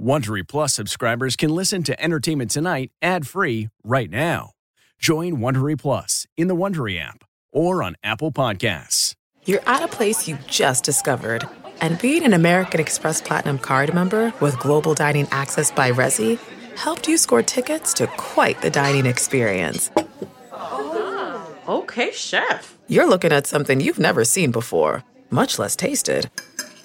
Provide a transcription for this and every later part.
Wondery Plus subscribers can listen to Entertainment Tonight ad-free right now. Join Wondery Plus in the Wondery app or on Apple Podcasts. You're at a place you just discovered. And being an American Express Platinum card member with global dining access by Resy helped you score tickets to quite the dining experience. Oh, okay, chef. You're looking at something you've never seen before, much less tasted.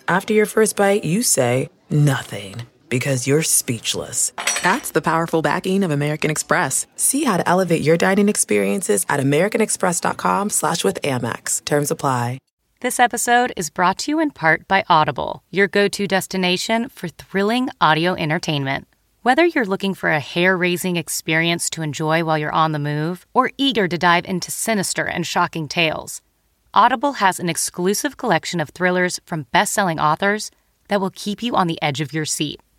After your first bite, you say, nothing because you're speechless. That's the powerful backing of American Express. See how to elevate your dining experiences at americanexpress.com slash with Amex. Terms apply. This episode is brought to you in part by Audible, your go-to destination for thrilling audio entertainment. Whether you're looking for a hair-raising experience to enjoy while you're on the move or eager to dive into sinister and shocking tales, Audible has an exclusive collection of thrillers from best-selling authors that will keep you on the edge of your seat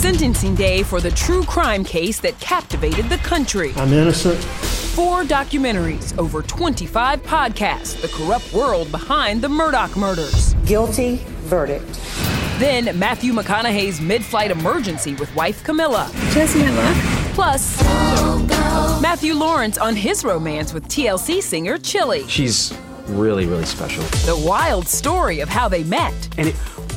Sentencing day for the true crime case that captivated the country. I'm innocent. Four documentaries, over 25 podcasts, the corrupt world behind the Murdaugh murders. Guilty verdict. Then Matthew McConaughey's mid flight emergency with wife Camila. Just my luck. Plus, Matthew Lawrence on his romance with TLC singer Chili. She's really, really special. The wild story of how they met. And it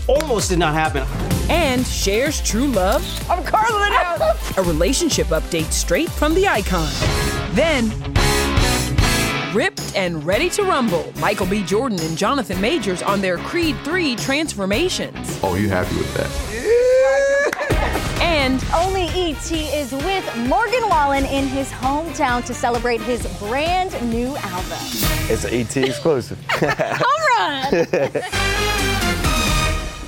almost did not happen. And Cher's true love. I'm Carlin out. A relationship update straight from the icon. Then, ripped and ready to rumble, Michael B. Jordan and Jonathan Majors on their Creed 3 transformations. Oh, you happy with that? And only ET is with Morgan Wallen in his hometown to celebrate his brand new album. It's an ET exclusive. All right.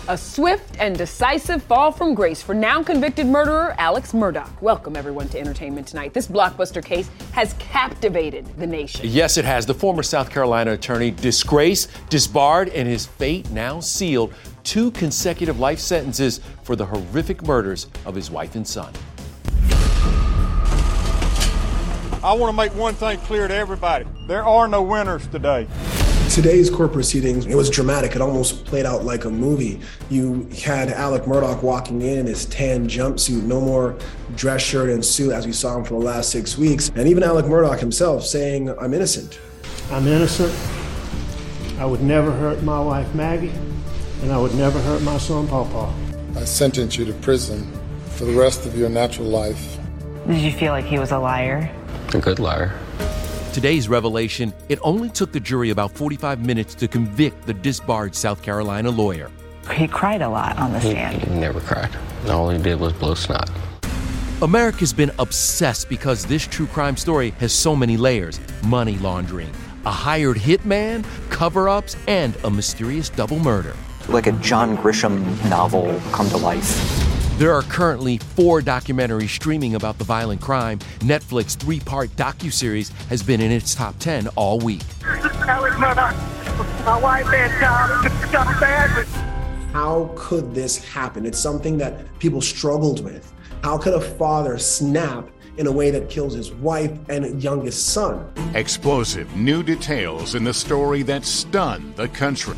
A swift and decisive fall from grace for now convicted murderer Alex Murdaugh. Welcome, everyone, to Entertainment Tonight. This blockbuster case has captivated the nation. Yes, it has. The former South Carolina attorney disgraced, disbarred, and his fate now sealed two consecutive life sentences for the horrific murders of his wife and son. I want to make one thing clear to everybody there are no winners today. Today's court proceedings, it was dramatic. It almost played out like a movie. You had Alex Murdaugh walking in in his tan jumpsuit, no more dress shirt and suit as we saw him for the last six weeks. And even Alex Murdaugh himself saying, I'm innocent. I'm innocent. I would never hurt my wife Maggie, and I would never hurt my son Pawpaw. I sentence you to prison for the rest of your natural life. Did you feel like he was a liar? A good liar. Today's revelation it only took the jury about 45 minutes to convict the disbarred South Carolina lawyer. He cried a lot on the stand. He, he never cried. All he did was blow snot. America's been obsessed because this true crime story has so many layers money laundering, a hired hitman, cover ups, and a mysterious double murder. Like a John Grisham novel come to life. There are currently four documentaries streaming about the violent crime. Netflix three-part docuseries has been in its top 10 all week. My wife and child got bad. How could this happen? It's something that people struggled with. How could a father snap in a way that kills his wife and youngest son? Explosive new details in the story that stunned the country.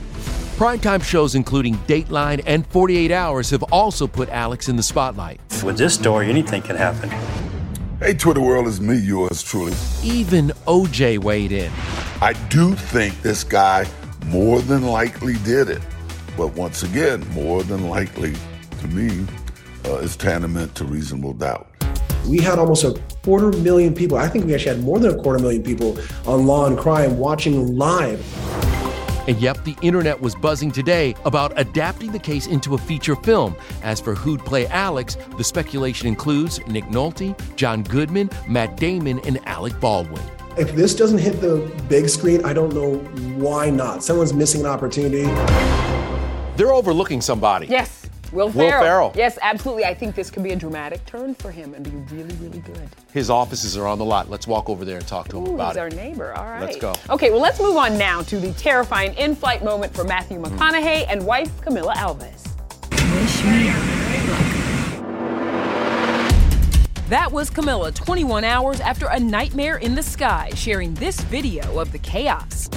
Primetime shows including Dateline and 48 Hours have also put Alex in the spotlight. With this story, anything can happen. Hey, Twitter world, is me, yours truly. Even OJ weighed in. I do think this guy more than likely did it. But once again, more than likely, to me, uh, is tantamount to reasonable doubt. We had almost a quarter million people. I think we actually had more than a quarter million people on Law and Crime watching live. And yep, the internet was buzzing today about adapting the case into a feature film. As for who'd play Alex, the speculation includes Nick Nolte, John Goodman, Matt Damon, and Alec Baldwin. If this doesn't hit the big screen, I don't know why not. Someone's missing an opportunity. They're overlooking somebody. Yes. Will Will Ferrell. Ferrell. Yes, absolutely. I think this could be a dramatic turn for him and be really, really good. His offices are on the lot. Let's walk over there and talk to him Ooh, about he's it. our neighbor. All right. Let's go. Okay, well, let's move on now to the terrifying in-flight moment for Matthew McConaughey and wife Camila Alves. Wish me That was Camila 21 hours after a nightmare in the sky, sharing this video of the chaos.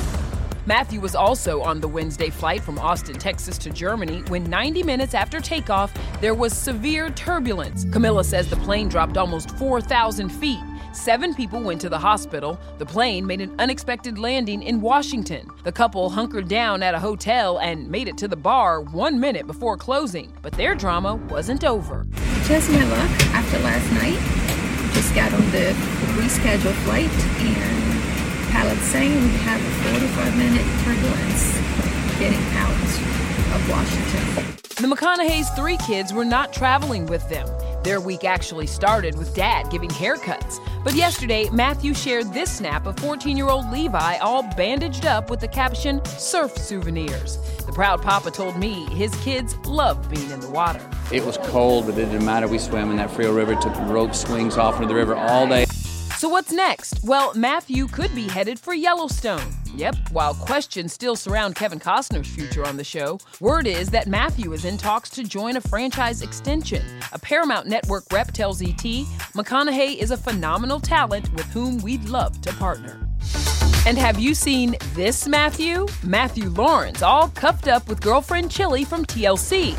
Matthew was also on the Wednesday flight from Austin, Texas to Germany when 90 minutes after takeoff, there was severe turbulence. Camila says the plane dropped almost 4,000 feet. Seven people went to the hospital. The plane made an unexpected landing in Washington. The couple hunkered down at a hotel and made it to the bar one minute before closing. But their drama wasn't over. Just my luck after last night. Just got on the rescheduled flight and pilots saying we have a 45 McConaughey's three kids were not traveling with them. Their week actually started with dad giving haircuts. But yesterday, Matthew shared this snap of 14 year old Levi all bandaged up with the caption, Surf Souvenirs. The proud papa told me his kids love being in the water. It was cold, but it didn't matter. We swam in that Frio River, took rope swings off into the river all day. So, what's next? Well, Matthew could be headed for Yellowstone. Yep, while questions still surround Kevin Costner's future on the show, word is that Matthew is in talks to join a franchise extension. A Paramount Network rep tells ET McConaughey is a phenomenal talent with whom we'd love to partner. And have you seen this Matthew? Matthew Lawrence, all cuffed up with girlfriend Chili from TLC.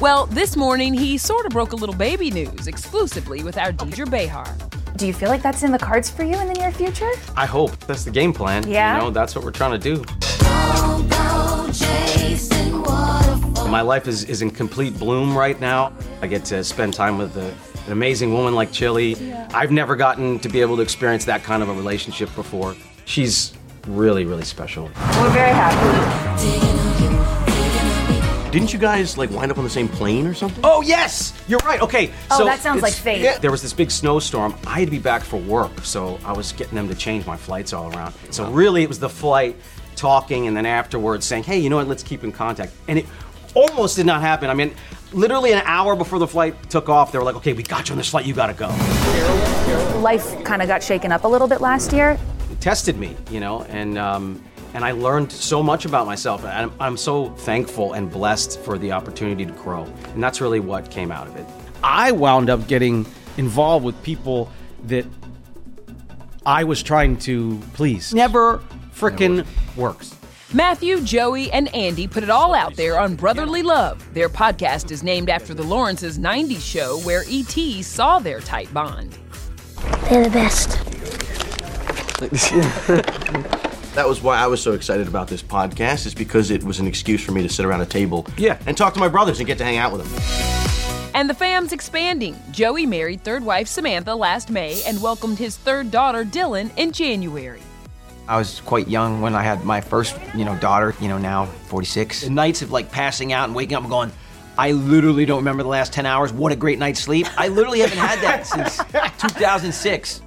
Well, this morning he sort of broke a little baby news exclusively with our Deidre Behar. Do you feel like that's in the cards for you in the near future? I hope. That's the game plan. Yeah? You know, that's what we're trying to do. My life is, is in complete bloom right now. I get to spend time with an amazing woman like Chili. I've never gotten to be able to experience that kind of a relationship before. She's really, really special. We're very happy. Didn't you guys like wind up on the same plane or something? Oh yes, you're right. Okay, Oh, that sounds like it's- fate. yeah, There was this big snowstorm. I had to be back for work, so I was getting them to change my flights all around. So really, it was the flight, talking, and then afterwards saying, "Hey, you know what? Let's keep in contact." And it almost did not happen. I mean, literally an hour before the flight took off, they were like, "Okay, we got you on this flight. You got to go." Life kind of got shaken up a little bit last year. It tested me, you know, and um, and I learned so much about myself. And I'm, I'm so thankful and blessed for the opportunity to grow, and that's really what came out of it. I wound up getting involved with people that I was trying to please. Never frickin' works. Matthew, Joey, and Andy put it all out there on Brotherly Love. Their podcast is named after the Lawrences' 90s show where E.T. saw their tight bond. They're the best. That was why I was so excited about this podcast, is because it was an excuse for me to sit around a table yeah. and talk to my brothers and get to hang out with them. And the fam's expanding. Joey married third wife Samantha last May and welcomed his third daughter Dylan in January. I was quite young when I had my first, you know, daughter, you know, now 46. The nights of like passing out and waking up and going, I literally don't remember the last 10 hours. What a great night's sleep. I literally haven't had that since 2006.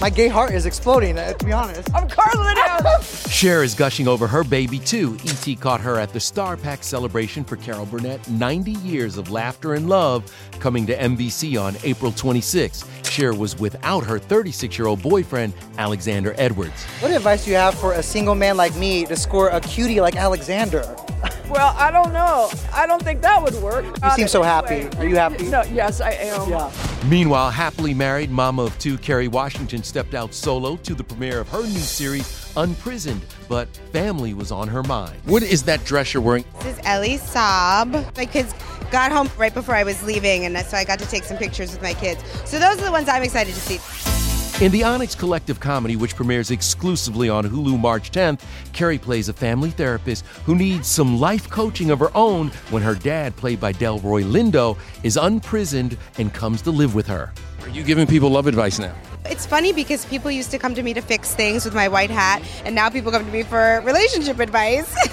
My gay heart is exploding, uh, to be honest. I'm Carlin Cher is gushing over her baby too. E.T. caught her at the Star Pack celebration for Carol Burnett 90 years of laughter and love coming to NBC on April 26. Cher was without her 36 year old boyfriend, Alexander Edwards. What advice do you have for a single man like me to score a cutie like Alexander? Well, I don't know. I don't think that would work. You seem so happy. Are you happy? No, yes, I am. Yeah. Meanwhile, happily married mama of two, Kerry Washington stepped out solo to the premiere of her new series, Unprisoned, but family was on her mind. What is that dress you're wearing? This is Elie Saab. My kids got home right before I was leaving, and so I got to take some pictures with my kids. So those are the ones I'm excited to see. In the Onyx Collective comedy, which premieres exclusively on Hulu March 10th, Kerry plays a family therapist who needs some life coaching of her own when her dad, played by Delroy Lindo, is unprisoned and comes to live with her. Are you giving people love advice now? It's funny because people used to come to me to fix things with my white hat, and now people come to me for relationship advice.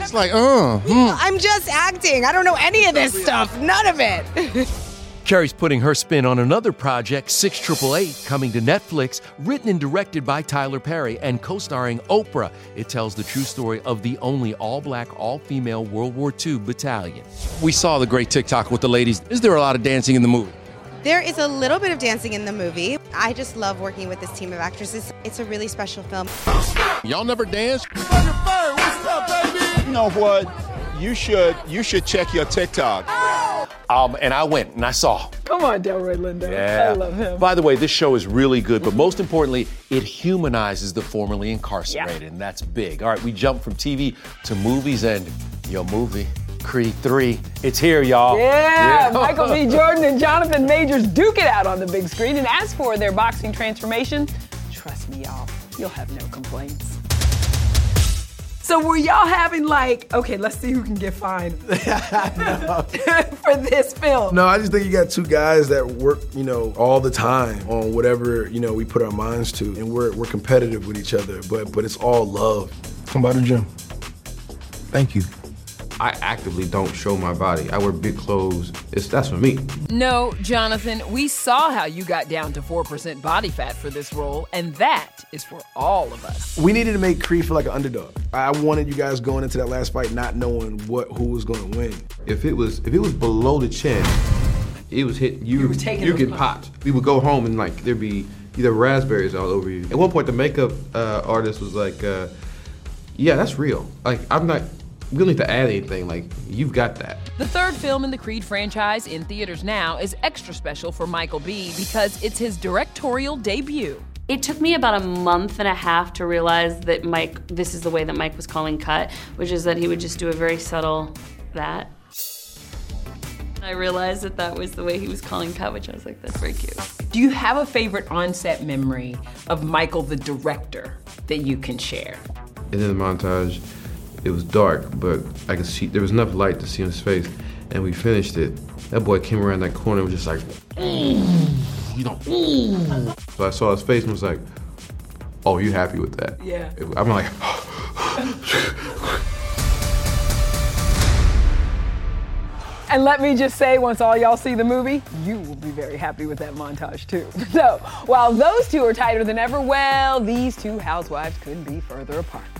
It's like, uh, hmm. I'm just acting. I don't know any of this stuff. None of it. Cherry's putting her spin on another project, 6888, coming to Netflix, written and directed by Tyler Perry and co starring Oprah. It tells the true story of the only all black, all female World War II battalion. We saw the great TikTok with the ladies. Is there a lot of dancing in the movie? There is a little bit of dancing in the movie. I just love working with this team of actresses. It's a really special film. Y'all never danced? You know what? You should you should check your TikTok. Um, and I went and I saw. Come on, Delroy Lindo. Yeah. I love him. By the way, this show is really good, but most importantly, it humanizes the formerly incarcerated, and that's big. All right, we jump from TV to movies, and your movie, Creed 3, it's here, y'all. Yeah, Michael B. Jordan and Jonathan Majors duke it out on the big screen. And as for their boxing transformation, trust me, y'all, you'll have no complaints. So were y'all having like, okay, let's see who can get fined for this film? No, I just think you got two guys that work, you know, all the time on whatever, you know, we put our minds to. And we're, we're competitive with each other, but but it's all love. Come by the gym. Thank you. I actively don't show my body. I wear big clothes. It's that's for me. No, Jonathan, we saw how you got down to 4% body fat for this role, and that is for all of us. We needed to make Creed feel like an underdog. I wanted you guys going into that last fight not knowing what who was going to win. If it was if it was below the chin, it was hit you. You, taking you get punches. popped. We would go home and like there'd be either raspberries all over you. At one point, the makeup uh, artist was like, uh, "Yeah, that's real. Like I'm not. We don't need to add anything. Like you've got that." The third film in the Creed franchise in theaters now is extra special for Michael B. because it's his directorial debut. It took me about a month and a half to realize that Mike, this is the way that Mike was calling cut, which is that he would just do a very subtle that. I realized that that was the way he was calling cut, which I was like, that's very cute. Do you have a favorite on-set memory of Michael the director that you can share? And in the montage, it was dark, but I could see there was enough light to see his face, and we finished it. That boy came around that corner and was just like, you know, so I saw his face and was like, "Oh, you happy with that?" Yeah. I'm like, And let me just say, once all y'all see the movie, you will be very happy with that montage too. So, while those two are tighter than ever, well, these two housewives couldn't be further apart.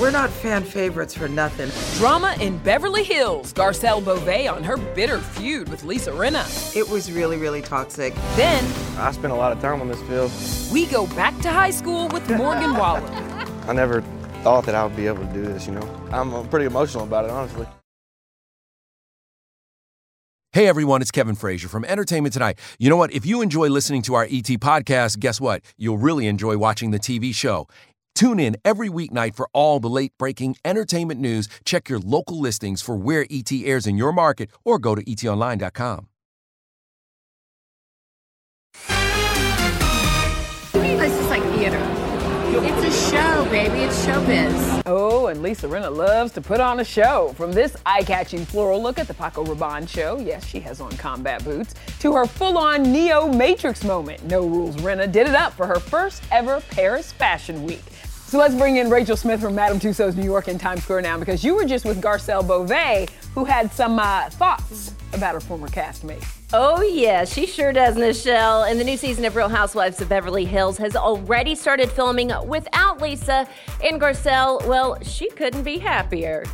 We're not fan favorites for nothing. Drama in Beverly Hills. Garcelle Beauvais on her bitter feud with Lisa Rinna. It was really, really toxic. Then I spent a lot of time on this field. we go back to high school with Morgan Wallen. I never thought that I would be able to do this, you know. I'm uh, pretty emotional about it, honestly. Hey everyone, it's Kevin Frazier from Entertainment Tonight. You know what? If you enjoy listening to our ET podcast, guess what? You'll really enjoy watching the TV show. Tune in every weeknight for all the late breaking entertainment news. Check your local listings for where ET airs in your market or go to etonline.com. To me, this is like theater. It's a show, baby. It's showbiz. Oh, and Lisa Rinna loves to put on a show. From this eye-catching floral look at the Paco Rabanne show, yes, she has on combat boots, to her full-on Neo Matrix moment. No Rules Rinna did it up for her first ever Paris Fashion Week. So let's bring in Rachel Smith from Madame Tussauds New York in Times Square now because you were just with Garcelle Beauvais, who had some uh, thoughts about her former castmate. Oh, yeah, she sure does, Michelle. And the new season of Real Housewives of Beverly Hills has already started filming without Lisa. And Garcelle, well, she couldn't be happier.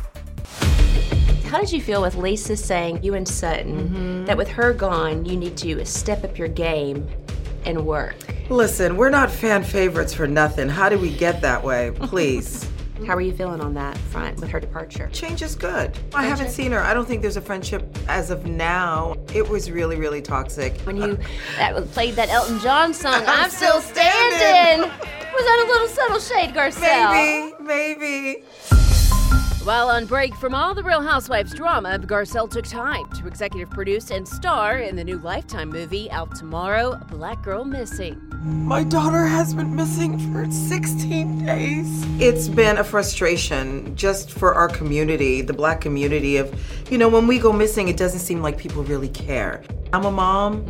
How did you feel with Lisa saying, you and Sutton, that with her gone, you need to step up your game and work? Listen, we're not fan favorites for nothing. How did we get that way? Please. How are you feeling on that front with her departure? Change is good. I haven't seen her. I don't think there's a friendship as of now. It was really, really toxic. When you that played that Elton John song, I'm, still standing. Was that a little subtle shade, Garcelle? Maybe, maybe. While on break from all the Real Housewives drama, Garcelle took time to executive produce and star in the new Lifetime movie out tomorrow, Black Girl Missing. My daughter has been missing for 16 days. It's been a frustration just for our community, the black community of, you know, when we go missing, it doesn't seem like people really care. I'm a mom.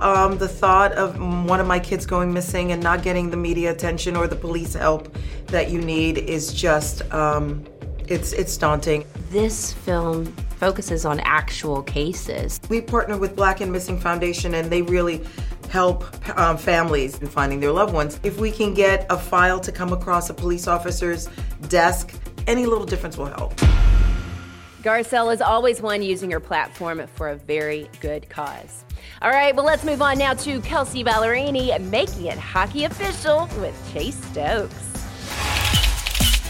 Um, the thought of one of my kids going missing and not getting the media attention or the police help that you need is just, um, It's it's daunting. This film focuses on actual cases. We partner with Black and Missing Foundation, and they really help um, families in finding their loved ones. If we can get a file to come across a police officer's desk, any little difference will help. Garcelle is always one using her platform for a very good cause. All right, well, let's move on now to Kelsea Ballerini making it hockey official with Chase Stokes.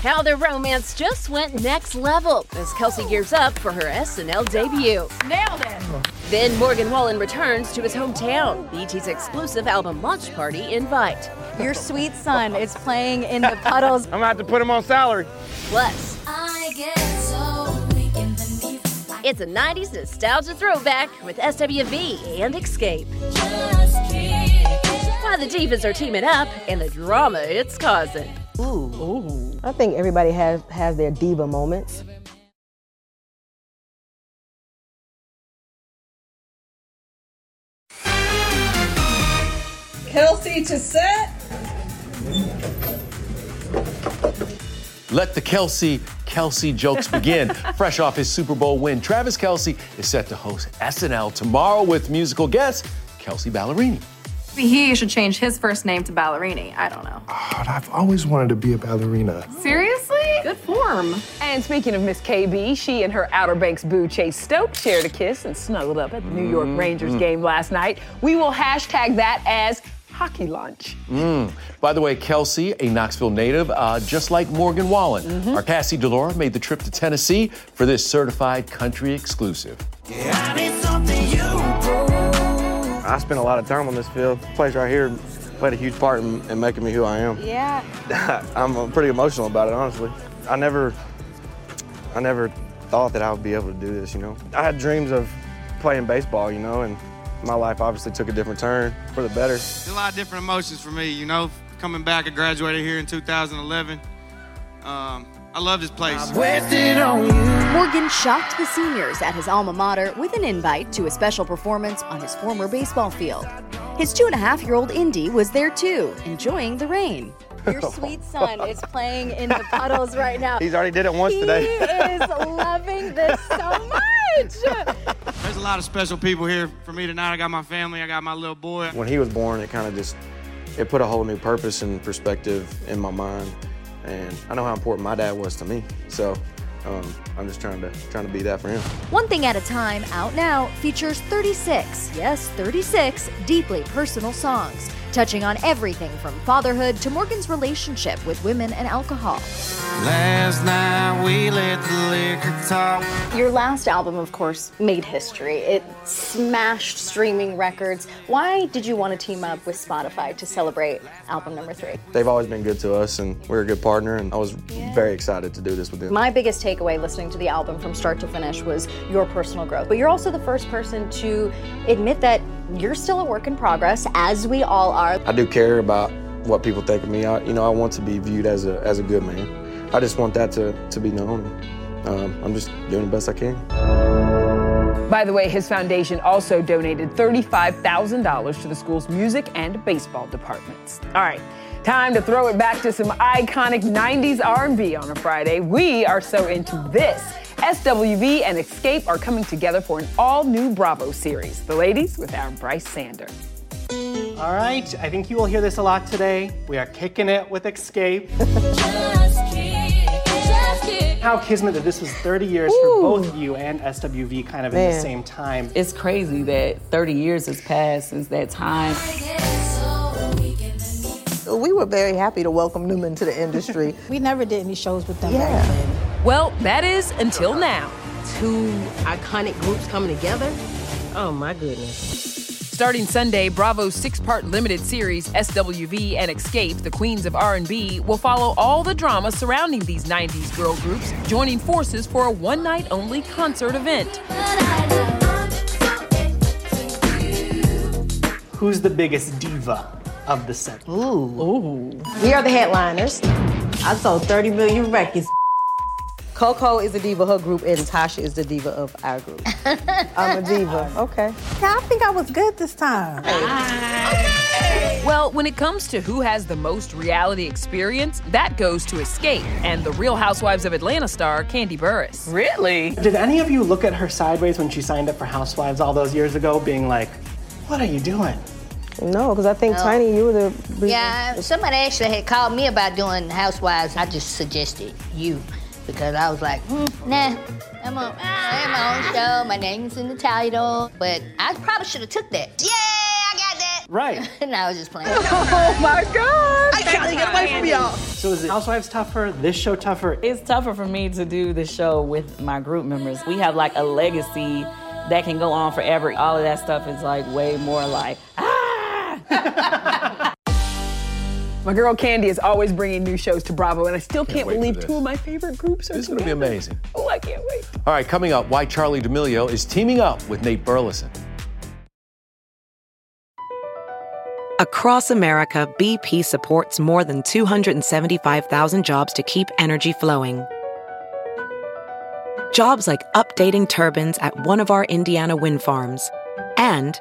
How their romance just went next level as Kelsea gears up for her SNL debut. Nailed it. Then Morgan Wallen returns to his hometown, BT's exclusive album launch party invite. Your sweet son is playing in the puddles. I'm gonna have to put him on salary. Plus, it's a 90s nostalgia throwback with SWV and Xscape. Why the Divas are teaming up and the drama it's causing. Ooh. I think everybody has, has their diva moments. Kelsey to set. Let the Kelsey Kelsey jokes begin. Fresh off his Super Bowl win, Travis Kelce is set to host SNL tomorrow with musical guest Kelsea Ballerini. He should change his first name to Ballerini. I don't know. God, I've always wanted to be a ballerina. Seriously? Good form. And speaking of Miss KB, she and her Outer Banks boo Chase Stokes shared a kiss and snuggled up at the New York Rangers Mm. game last night. We will hashtag that as hockey lunch. Mm. By the way, Kelsea, a Knoxville native, uh, just like Morgan Wallen, Mm-hmm. our Cassie DiLaura made the trip to Tennessee for this certified country exclusive. I spent a lot of time on this field. This place right here played a huge part in, in making me who I am. Yeah. I'm uh, pretty emotional about it, honestly. I never, I never thought that I would be able to do this. You know, I had dreams of playing baseball. You know, and my life obviously took a different turn for the better. It's a lot of different emotions for me, you know. Coming back, I graduated here in 2011. Um, I love this place. Morgan shocked the seniors at his alma mater with an invite to a special performance on his former baseball field. His two and a half year old Indy was there too, enjoying the rain. Your sweet son is playing in the puddles right now. He's already did it once he today. He is loving this so much. There's a lot of special people here for me tonight. I got my family, I got my little boy. When he was born, it kind of just, it put a whole new purpose and perspective in my mind, and I know how important my dad was to me. So, um, I'm just trying to trying to be that for him. One Thing at a Time, out now, features 36, yes, 36 deeply personal songs, touching on everything from fatherhood to Morgan's relationship with women and alcohol. Last night we let the liquor talk. Your last album, of course, made history. It smashed streaming records. Why did you want to team up with Spotify to celebrate album number three? They've always been good to us, and we're a good partner, and I was very excited to do this with them. My biggest takeaway listening to the album from start to finish was your personal growth. But you're also the first person to admit that you're still a work in progress, as we all are. I do care about what people think of me. I, you know, I want to be viewed as a as a good man. I just want that to, to be known. Um, I'm just doing the best I can. By the way, his foundation also donated $35,000 to the school's music and baseball departments. All right, time to throw it back to some iconic 90s R&B on a Friday. We are so into this. SWV and Xscape are coming together for an all-new Bravo series. The ladies with our Brice Sander. All right, I think you will hear this a lot today. We are kicking it with Xscape. How kismet that this was 30 years for both you and SWV kind of in the same time. It's crazy that 30 years has passed since that time. We were very happy to welcome Newman to the industry. We never did any shows with them Yeah. Back then. Well, that is until now. Two iconic groups coming together. Oh my goodness. Starting Sunday, Bravo's six-part limited series SWV and Xscape, the Queens of R&B, will follow all the drama surrounding these 90s girl groups, joining forces for a one-night-only concert event. Who's the biggest diva of the set? Ooh. We are the headliners. I sold 30 million records. Coco is the diva of her group, and Tasha is the diva of our group. I'm a diva. Okay. Yeah, I think I was good this time. Okay. Well, when it comes to who has the most reality experience, that goes to Xscape and the Real Housewives of Atlanta star Kandi Burruss. Really? Did any of you look at her sideways when she signed up for Housewives all those years ago, being like, what are you doing? No, because I think No. Tiny, you were the. Yeah, somebody actually had called me about doing Housewives. I just suggested you because I was like, hmm, nah, I'm on, I have my own show. My name's in the title, but I probably should have took that. Yeah, I got that. Right. and I was just playing. Oh my God! I can't get away from y'all. So is it Housewives tougher? This show tougher? It's tougher for me to do the show with my group members. We have like a legacy that can go on forever. All of that stuff is like way more like, My girl Kandi is always bringing new shows to Bravo, and I still can't, wait for believe two of my favorite groups are This is going to be amazing. Oh, I can't wait. All right, coming up, why Charli D'Amelio is teaming up with Nate Burleson. Across America, BP supports more than 275,000 jobs to keep energy flowing. Jobs like updating turbines at one of our Indiana wind farms and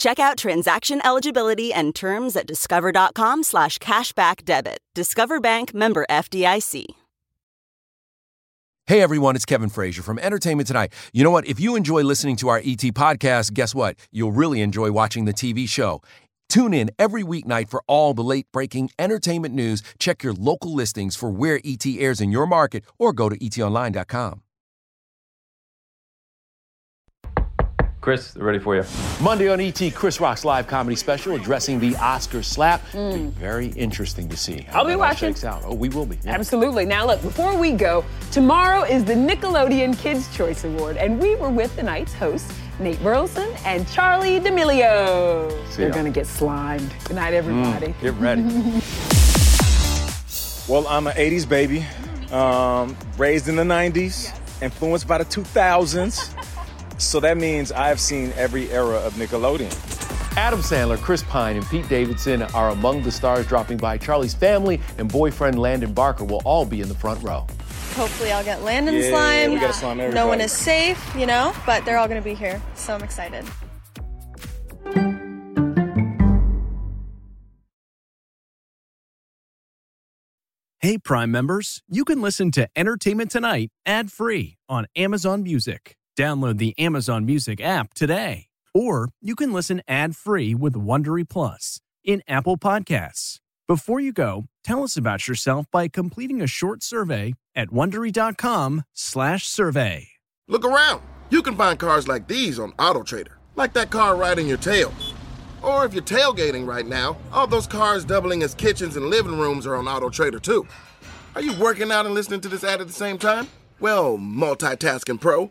Check out transaction eligibility and terms at discover.com slash cashback debit. Discover Bank member FDIC. Hey everyone, it's Kevin Frazier from Entertainment Tonight. You know what? If you enjoy listening to our ET podcast, guess what? You'll really enjoy watching the TV show. Tune in every weeknight for all the late breaking entertainment news. Check your local listings for where ET airs in your market or go to etonline.com. Chris, ready for you. Monday on ET, Chris Rock's live comedy special addressing the Oscar slap. Be Very interesting to see how I'll be that watching. shakes out. Oh, we will be. yeah. Absolutely. Now, look, before we go, tomorrow is the Nickelodeon Kids' Choice Award, and we were with the night's hosts, Nate Burleson and Charli D'Amelio. See They're going to get slimed. Good night, everybody. Mm, get ready. Well, I'm an 80s baby, um, raised in the 90s, influenced by the 2000s. So that means I've seen every era of Nickelodeon. Adam Sandler, Chris Pine, and Pete Davidson are among the stars dropping by. Charli's family and boyfriend Landon Barker will all be in the front row. Hopefully, I'll get Landon Yeah, slime. we gotta slime no one is safe, you know, but they're all going to be here. So I'm excited. Hey, Prime members, you can listen to Entertainment Tonight ad free on Amazon Music. Download the Amazon Music app today. Or you can listen ad free with Wondery Plus in Apple Podcasts. Before you go, tell us about yourself by completing a short survey at wondery.com/slash survey. Look around. You can find cars like these on AutoTrader, like that car riding your tail. Or if you're tailgating right now, all those cars doubling as kitchens and living rooms are on AutoTrader too. Are you working out and listening to this ad at the same time? Well, multitasking pro,